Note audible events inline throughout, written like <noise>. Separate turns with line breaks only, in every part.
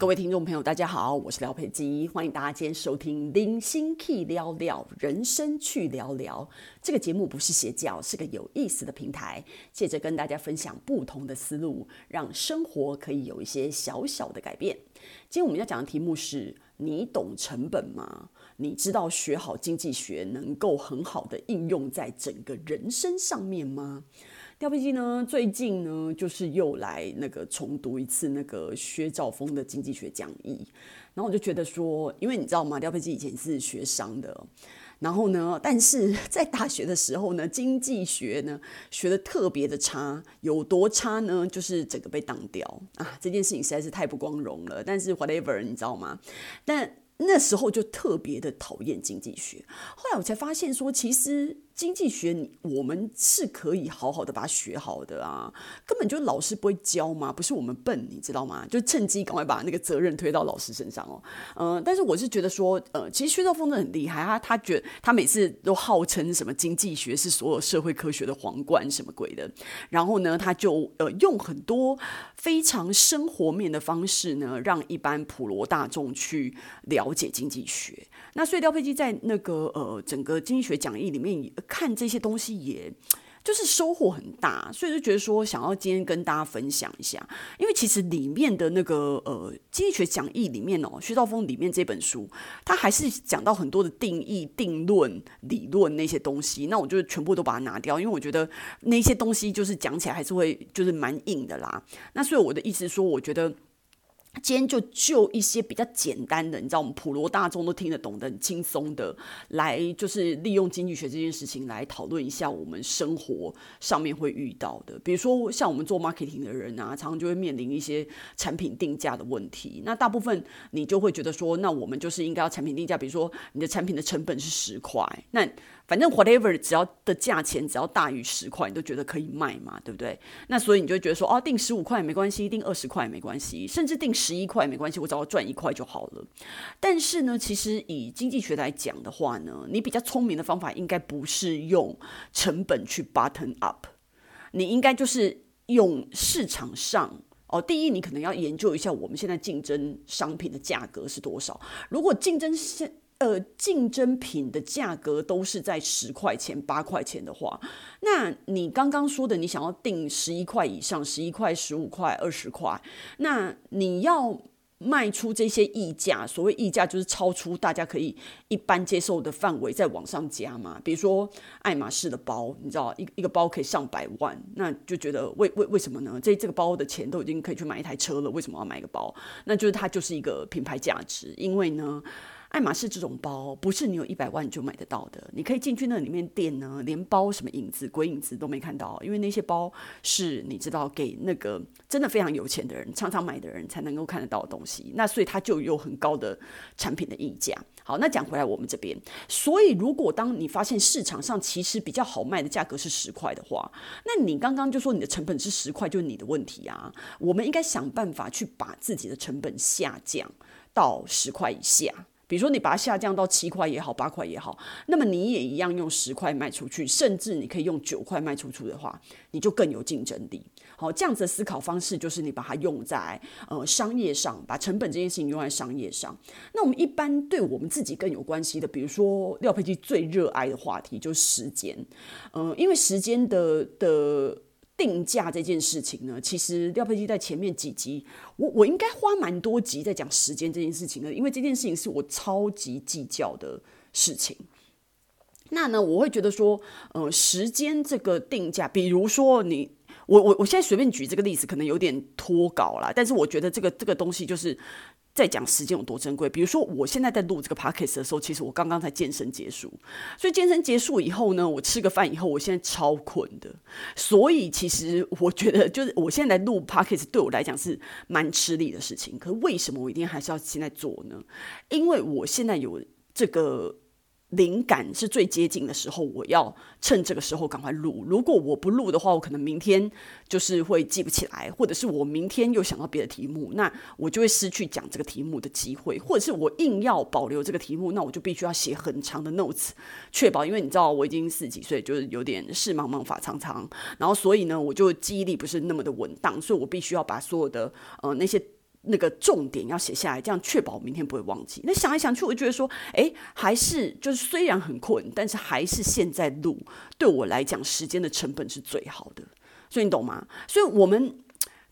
各位听众朋友，大家好，我是廖佩基，欢迎大家今天收听《零星 Key 聊聊人生去聊聊》这个节目，不是邪教，是个有意思的平台，借着跟大家分享不同的思路，让生活可以有一些小小的改变。今天我们要讲的题目是：你懂成本吗？你知道学好经济学能够很好的应用在整个人生上面吗？廖佩基呢，最近呢，就是又来那个重读一次那个薛兆丰的经济学讲义，然后我就觉得说，因为你知道吗，廖佩基以前是学商的，然后呢，但是在大学的时候呢，经济学呢学得特别的差，有多差呢？就是整个被挡掉啊，这件事情实在是太不光荣了。但是 whatever，你知道吗？但那时候就特别的讨厌经济学，后来我才发现说，其实。经济学，我们是可以好好的把它学好的啊，根本就老师不会教嘛，不是我们笨，你知道吗？就趁机赶快把那个责任推到老师身上哦。嗯、但是我是觉得说，呃，其实薛兆丰真的很厉害，他他觉得他每次都号称什么经济学是所有社会科学的皇冠什么鬼的，然后呢，他就呃用很多非常生活面的方式呢，让一般普罗大众去了解经济学。那所以廖佩基在那个呃整个经济学讲义里面看这些东西，也 <tsk> 就是收获很大，所以就觉得说想要今天跟大家分享一下，因为其实里面的那个呃经济学讲义里面哦，薛兆丰里面这本书，他还是讲到很多的定义、定论、理论那些东西，那我就全部都把它拿掉，因为我觉得那些东西就是讲起来还是会就是蛮硬的啦。那所以我的意思说，我觉得。今天就就一些比较简单的，你知道我们普罗大众都听得懂的、很轻松的，来就是利用经济学这件事情来讨论一下我们生活上面会遇到的。比如说像我们做 marketing 的人啊，常常就会面临一些产品定价的问题。那大部分你就会觉得说，那我们就是应该要产品定价，比如说你的产品的成本是十块，那。反正 whatever，只要的价钱只要大于十块，你都觉得可以卖嘛，对不对？那所以你就会觉得说，哦，定十五块也没关系，定二十块也没关系，甚至定十一块也没关系，我只要赚一块就好了。但是呢，其实以经济学来讲的话呢，你比较聪明的方法应该不是用成本去 button up，你应该就是用市场上哦，第一，你可能要研究一下我们现在竞争商品的价格是多少，如果竞争是。呃，竞争品的价格都是在十块钱、八块钱的话，那你刚刚说的，你想要定十一块以上，十一块、十五块、二十块，那你要卖出这些溢价，所谓溢价就是超出大家可以一般接受的范围，再往上加嘛。比如说爱马仕的包，你知道一一个包可以上百万，那就觉得为为为什么呢？这这个包的钱都已经可以去买一台车了，为什么要买一个包？那就是它就是一个品牌价值，因为呢。爱马仕这种包不是你有一百万就买得到的，你可以进去那里面店呢，连包什么影子、鬼影子都没看到，因为那些包是你知道给那个真的非常有钱的人、常常买的人才能够看得到的东西，那所以它就有很高的产品的溢价。好，那讲回来我们这边，所以如果当你发现市场上其实比较好卖的价格是十块的话，那你刚刚就说你的成本是十块，就是你的问题啊。我们应该想办法去把自己的成本下降到十块以下。比如说，你把它下降到七块也好，八块也好，那么你也一样用十块卖出去，甚至你可以用九块卖出去的话，你就更有竞争力。好，这样子的思考方式就是你把它用在呃商业上，把成本这件事情用在商业上。那我们一般对我们自己更有关系的，比如说廖佩基最热爱的话题就是时间，嗯、因为时间的的。定价这件事情呢，其实廖佩基在前面几集，我我应该花蛮多集在讲时间这件事情呢，因为这件事情是我超级计较的事情。那呢，我会觉得说，呃，时间这个定价，比如说你，我我我现在随便举这个例子，可能有点脱稿啦，但是我觉得这个这个东西就是。在讲时间有多珍贵，比如说我现在在录这个 podcast 的时候，其实我刚刚才健身结束，所以健身结束以后呢，我吃个饭以后，我现在超困的，所以其实我觉得就是我现在录 podcast 对我来讲是蛮吃力的事情，可是为什么我一定还是要现在做呢？因为我现在有这个。灵感是最接近的时候，我要趁这个时候赶快录。如果我不录的话，我可能明天就是会记不起来，或者是我明天又想到别的题目，那我就会失去讲这个题目的机会。或者是我硬要保留这个题目，那我就必须要写很长的 notes，确保。因为你知道我已经四十几岁，就是有点事忙忙法苍苍，然后所以呢，我就记忆力不是那么的稳当，所以我必须要把所有的呃那些。那个重点要写下来，这样确保明天不会忘记。那想来想去，我觉得说，哎，还是就是虽然很困，但是还是现在录对我来讲，时间的成本是最好的。所以你懂吗？所以我们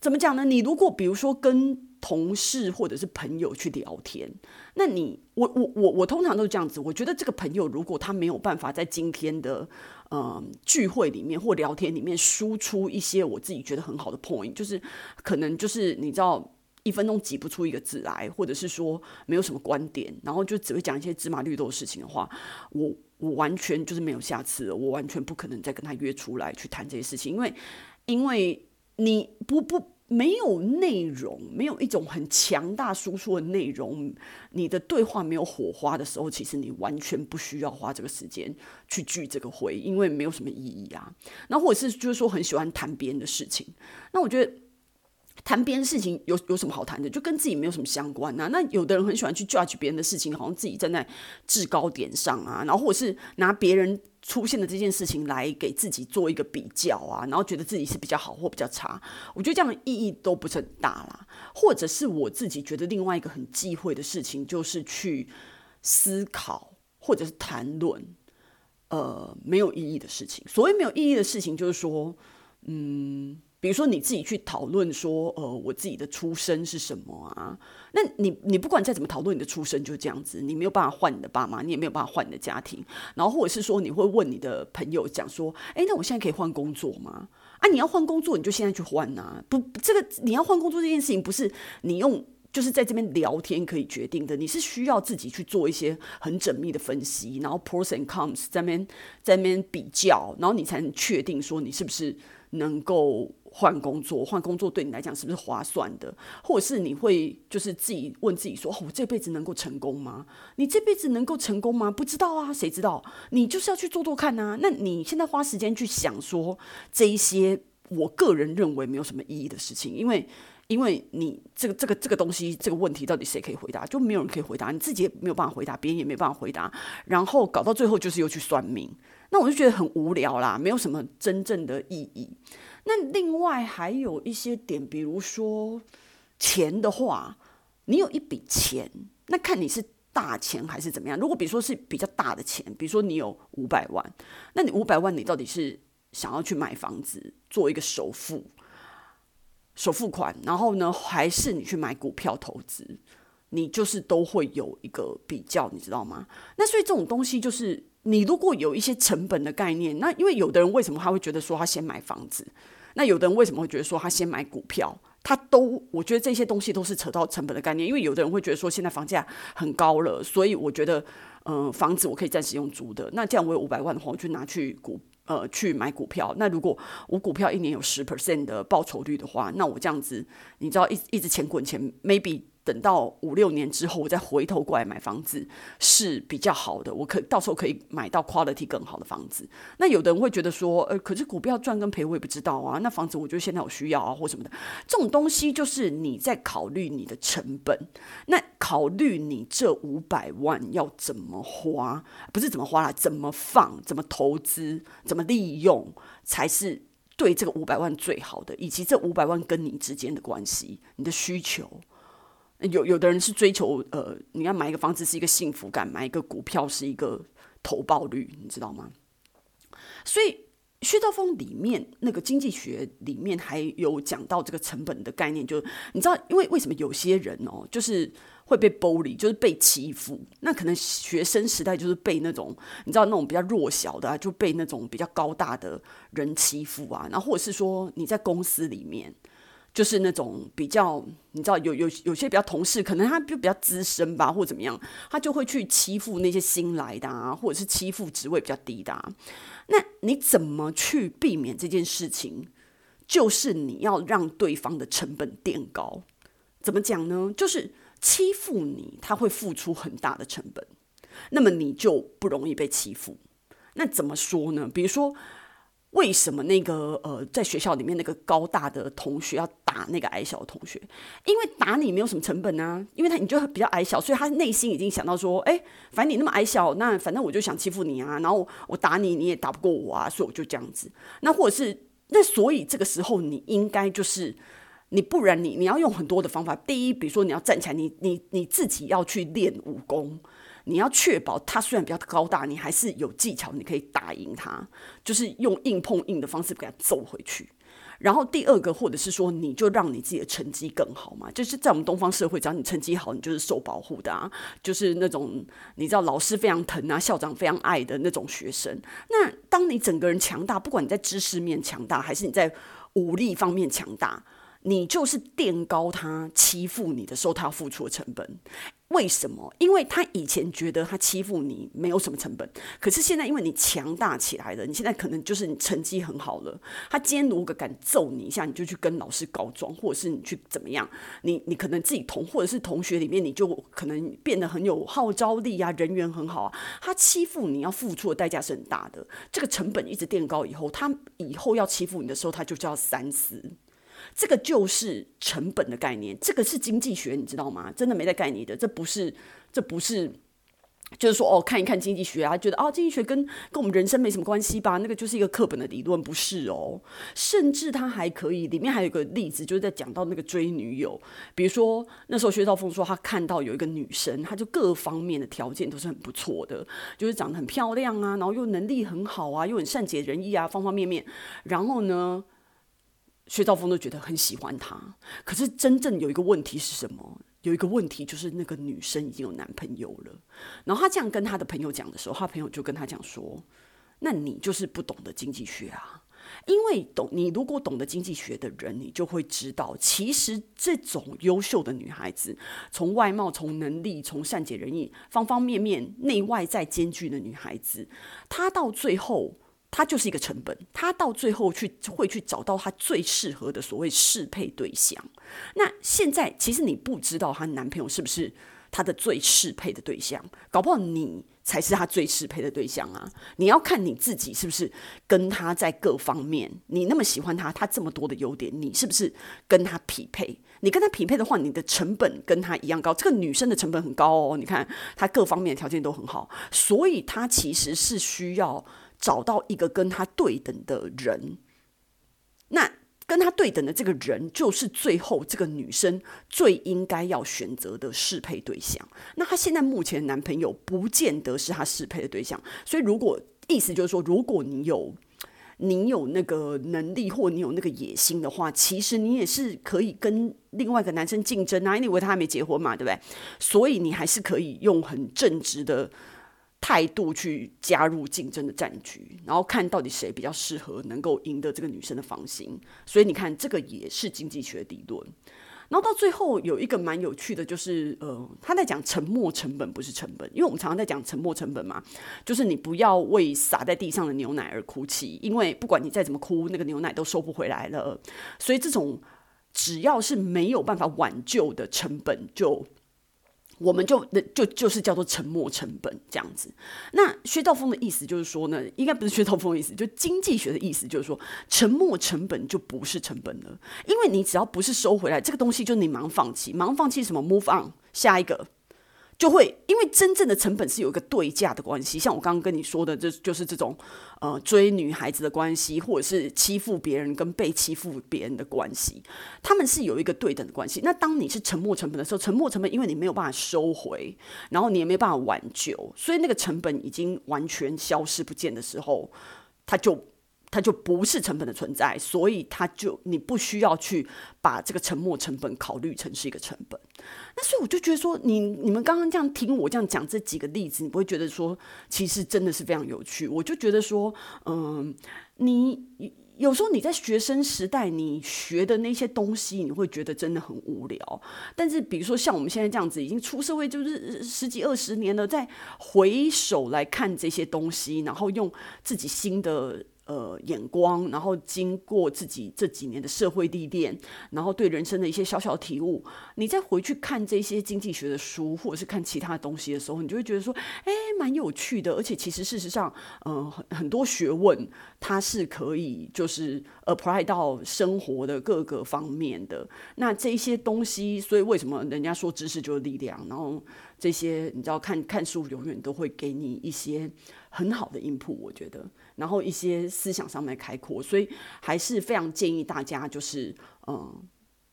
怎么讲呢？你如果比如说跟同事或者是朋友去聊天，那你我我我我通常都是这样子。我觉得这个朋友如果他没有办法在今天的嗯、聚会里面或聊天里面输出一些我自己觉得很好的 point，就是可能就是你知道。一分钟挤不出一个字来，或者是说没有什么观点，然后就只会讲一些芝麻绿豆的事情的话，我我完全就是没有下次了，我完全不可能再跟他约出来去谈这些事情，因为因为你不不没有内容，没有一种很强大输出的内容，你的对话没有火花的时候，其实你完全不需要花这个时间去聚这个会，因为没有什么意义啊。那或者是就是说很喜欢谈别人的事情，那我觉得。谈别人事情有有什么好谈的？就跟自己没有什么相关呐、啊。那有的人很喜欢去 judge 别人的事情，好像自己站在制高点上啊，然后或者是拿别人出现的这件事情来给自己做一个比较啊，然后觉得自己是比较好或比较差。我觉得这样的意义都不是很大啦。或者是我自己觉得另外一个很忌讳的事情，就是去思考或者是谈论呃没有意义的事情。所谓没有意义的事情，就是说，嗯。比如说你自己去讨论说，呃，我自己的出身是什么啊？那你你不管再怎么讨论你的出身，就这样子，你没有办法换你的爸妈，你也没有办法换你的家庭。然后或者是说，你会问你的朋友讲说，诶，那我现在可以换工作吗？啊，你要换工作，你就现在去换呐。不，这个你要换工作这件事情，不是你用就是在这边聊天可以决定的，你是需要自己去做一些很缜密的分析，然后 pros and cons 在那边在那边比较，然后你才能确定说你是不是能够。换工作，换工作对你来讲是不是划算的？或者是你会就是自己问自己说：“哦，我这辈子能够成功吗？”你这辈子能够成功吗？不知道啊，谁知道？你就是要去做做看啊。那你现在花时间去想说这一些，我个人认为没有什么意义的事情，因为因为你这个这个这个东西这个问题到底谁可以回答？就没有人可以回答，你自己也没有办法回答，别人也没办法回答，然后搞到最后就是又去算命，那我就觉得很无聊啦，没有什么真正的意义。那另外还有一些点，比如说钱的话，你有一笔钱，那看你是大钱还是怎么样。如果比如说是比较大的钱，比如说你有五百万，那你五百万你到底是想要去买房子做一个首付，首付款，然后呢，还是你去买股票投资？你就是都会有一个比较，你知道吗？那所以这种东西就是你如果有一些成本的概念，那因为有的人为什么他会觉得说他先买房子？那有的人为什么会觉得说他先买股票？他都我觉得这些东西都是扯到成本的概念，因为有的人会觉得说现在房价很高了，所以我觉得，嗯、房子我可以暂时用租的。那这样我有五百万的话，我就拿去股呃去买股票。那如果我股票一年有十 percent 的报酬率的话，那我这样子，你知道一一直钱滚钱，maybe。等到五六年之后，我再回头过来买房子是比较好的。我可到时候可以买到 quality 更好的房子。那有的人会觉得说，呃，可是股票赚跟赔我也不知道啊。那房子我觉得现在有需要啊，或什么的。这种东西就是你在考虑你的成本，那考虑你这五百万要怎么花，不是怎么花啦，怎么放，怎么投资，怎么利用，才是对这个五百万最好的，以及这五百万跟你之间的关系，你的需求。有有的人是追求呃，你要买一个房子是一个幸福感，买一个股票是一个投报率，你知道吗？所以薛兆丰里面那个经济学里面还有讲到这个成本的概念，就你知道，因为为什么有些人哦，就是会被 bully，就是被欺负，那可能学生时代就是被那种你知道那种比较弱小的啊，就被那种比较高大的人欺负啊，然后或者是说你在公司里面。就是那种比较，你知道有有有些比较同事，可能他就比较资深吧，或怎么样，他就会去欺负那些新来的啊，或者是欺负职位比较低的啊。那你怎么去避免这件事情？就是你要让对方的成本垫高。怎么讲呢？就是欺负你，他会付出很大的成本，那么你就不容易被欺负。那怎么说呢？比如说。为什么那个呃，在学校里面那个高大的同学要打那个矮小的同学？因为打你没有什么成本啊，因为他你就比较矮小，所以他内心已经想到说，哎，反正你那么矮小，那反正我就想欺负你啊，然后我打你，你也打不过我啊，所以我就这样子。那或者是那所以这个时候你应该就是你不然你你要用很多的方法。第一，比如说你要站起来，你你你自己要去练武功，你要确保他虽然比较高大，你还是有技巧，你可以打赢他，就是用硬碰硬的方式给他揍回去。然后第二个，或者是说，你就让你自己的成绩更好嘛。就是在我们东方社会，只要你成绩好，你就是受保护的啊，就是那种你知道老师非常疼啊，校长非常爱的那种学生。那当你整个人强大，不管你在知识面强大，还是你在武力方面强大。你就是垫高他欺负你的时候，他要付出的成本。为什么？因为他以前觉得他欺负你没有什么成本，可是现在因为你强大起来了，你现在可能就是你成绩很好了。他今天如果敢揍你一下，你就去跟老师告状，或者是你去怎么样？你你可能自己同或者是同学里面，你就可能变得很有号召力啊，人缘很好啊。他欺负你要付出的代价是很大的，这个成本一直垫高以后，他以后要欺负你的时候，他就叫三思。这个就是成本的概念，这个是经济学，你知道吗？真的没在概念的，这不是，这不是，就是说哦，看一看经济学啊，觉得啊，经济学跟跟我们人生没什么关系吧？那个就是一个课本的理论，不是哦。甚至他还可以，里面还有一个例子，就是在讲到那个追女友，比如说那时候薛兆丰说他看到有一个女生，她就各方面的条件都是很不错的，就是长得很漂亮啊，然后又能力很好啊，又很善解人意啊，方方面面，然后呢，薛兆丰都觉得很喜欢她，可是真正有一个问题是什么？有一个问题就是那个女生已经有男朋友了。然后他这样跟他的朋友讲的时候，他朋友就跟他讲说：“那你就是不懂得经济学啊！因为懂你如果懂得经济学的人，你就会知道，其实这种优秀的女孩子，从外貌、从能力、从善解人意，方方面面内外在兼具的女孩子，她到最后。”他就是一个成本，他到最后去会去找到他最适合的所谓适配对象。那现在其实你不知道她男朋友是不是他的最适配的对象，搞不好你才是他最适配的对象啊！你要看你自己是不是跟他在各方面，你那么喜欢他，他这么多的优点，你是不是跟他匹配？你跟他匹配的话，你的成本跟他一样高。这个女生的成本很高哦，你看她各方面的条件都很好，所以她其实是需要。找到一个跟他对等的人，那跟他对等的这个人，就是最后这个女生最应该要选择的适配对象。那她现在目前男朋友不见得是她适配的对象，所以如果意思就是说，如果你有你有那个能力或你有那个野心的话，其实你也是可以跟另外一个男生竞争啊，因为他还没结婚嘛，对不对？所以你还是可以用很正直的。态度去加入竞争的战局，然后看到底谁比较适合，能够赢得这个女生的芳心。所以你看，这个也是经济学的理论。然后到最后有一个蛮有趣的，就是呃，他在讲沉没成本不是成本，因为我们常常在讲沉没成本嘛，就是你不要为洒在地上的牛奶而哭泣，因为不管你再怎么哭，那个牛奶都收不回来了。所以这种只要是没有办法挽救的成本，就。我们就就就是叫做沉没成本这样子。那薛兆丰的意思就是说呢，应该不是薛兆丰的意思，就经济学的意思就是说，沉没成本就不是成本了，因为你只要不是收回来这个东西，就你忙放弃，忙放弃什么？Move on，下一个。就会因为真正的成本是有一个对价的关系，像我刚刚跟你说的，这就是这种呃追女孩子的关系，或者是欺负别人跟被欺负别人的关系，他们是有一个对等的关系。那当你是沉没成本的时候，沉没成本因为你没有办法收回，然后你也没有办法挽救，所以那个成本已经完全消失不见的时候，它就。它就不是成本的存在，所以它就你不需要去把这个沉没成本考虑成是一个成本。那所以我就觉得说，你你们刚刚这样听我这样讲这几个例子，你不会觉得说其实真的是非常有趣。我就觉得说，嗯，你有时候你在学生时代你学的那些东西，你会觉得真的很无聊。但是比如说像我们现在这样子，已经出社会就是十几二十年了，再回首来看这些东西，然后用自己新的。呃，眼光，然后经过自己这几年的社会历练，然后对人生的一些小小体悟，你再回去看这些经济学的书，或者是看其他的东西的时候，你就会觉得说，哎，蛮有趣的。而且其实事实上，嗯、很很多学问它是可以就是 apply 到生活的各个方面的。那这些东西，所以为什么人家说知识就是力量？然后这些你知道，看看书永远都会给你一些很好的音谱我觉得。然后一些思想上面开阔，所以还是非常建议大家，就是嗯，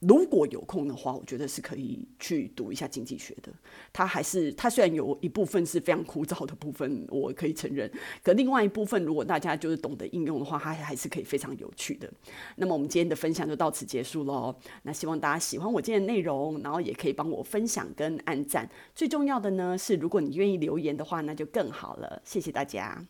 如果有空的话，我觉得是可以去读一下经济学的。它还是它虽然有一部分是非常枯燥的部分，我可以承认。可另外一部分，如果大家就是懂得应用的话，它还是可以非常有趣的。那么我们今天的分享就到此结束喽。那希望大家喜欢我今天的内容，然后也可以帮我分享跟按赞。最重要的呢是，如果你愿意留言的话，那就更好了。谢谢大家。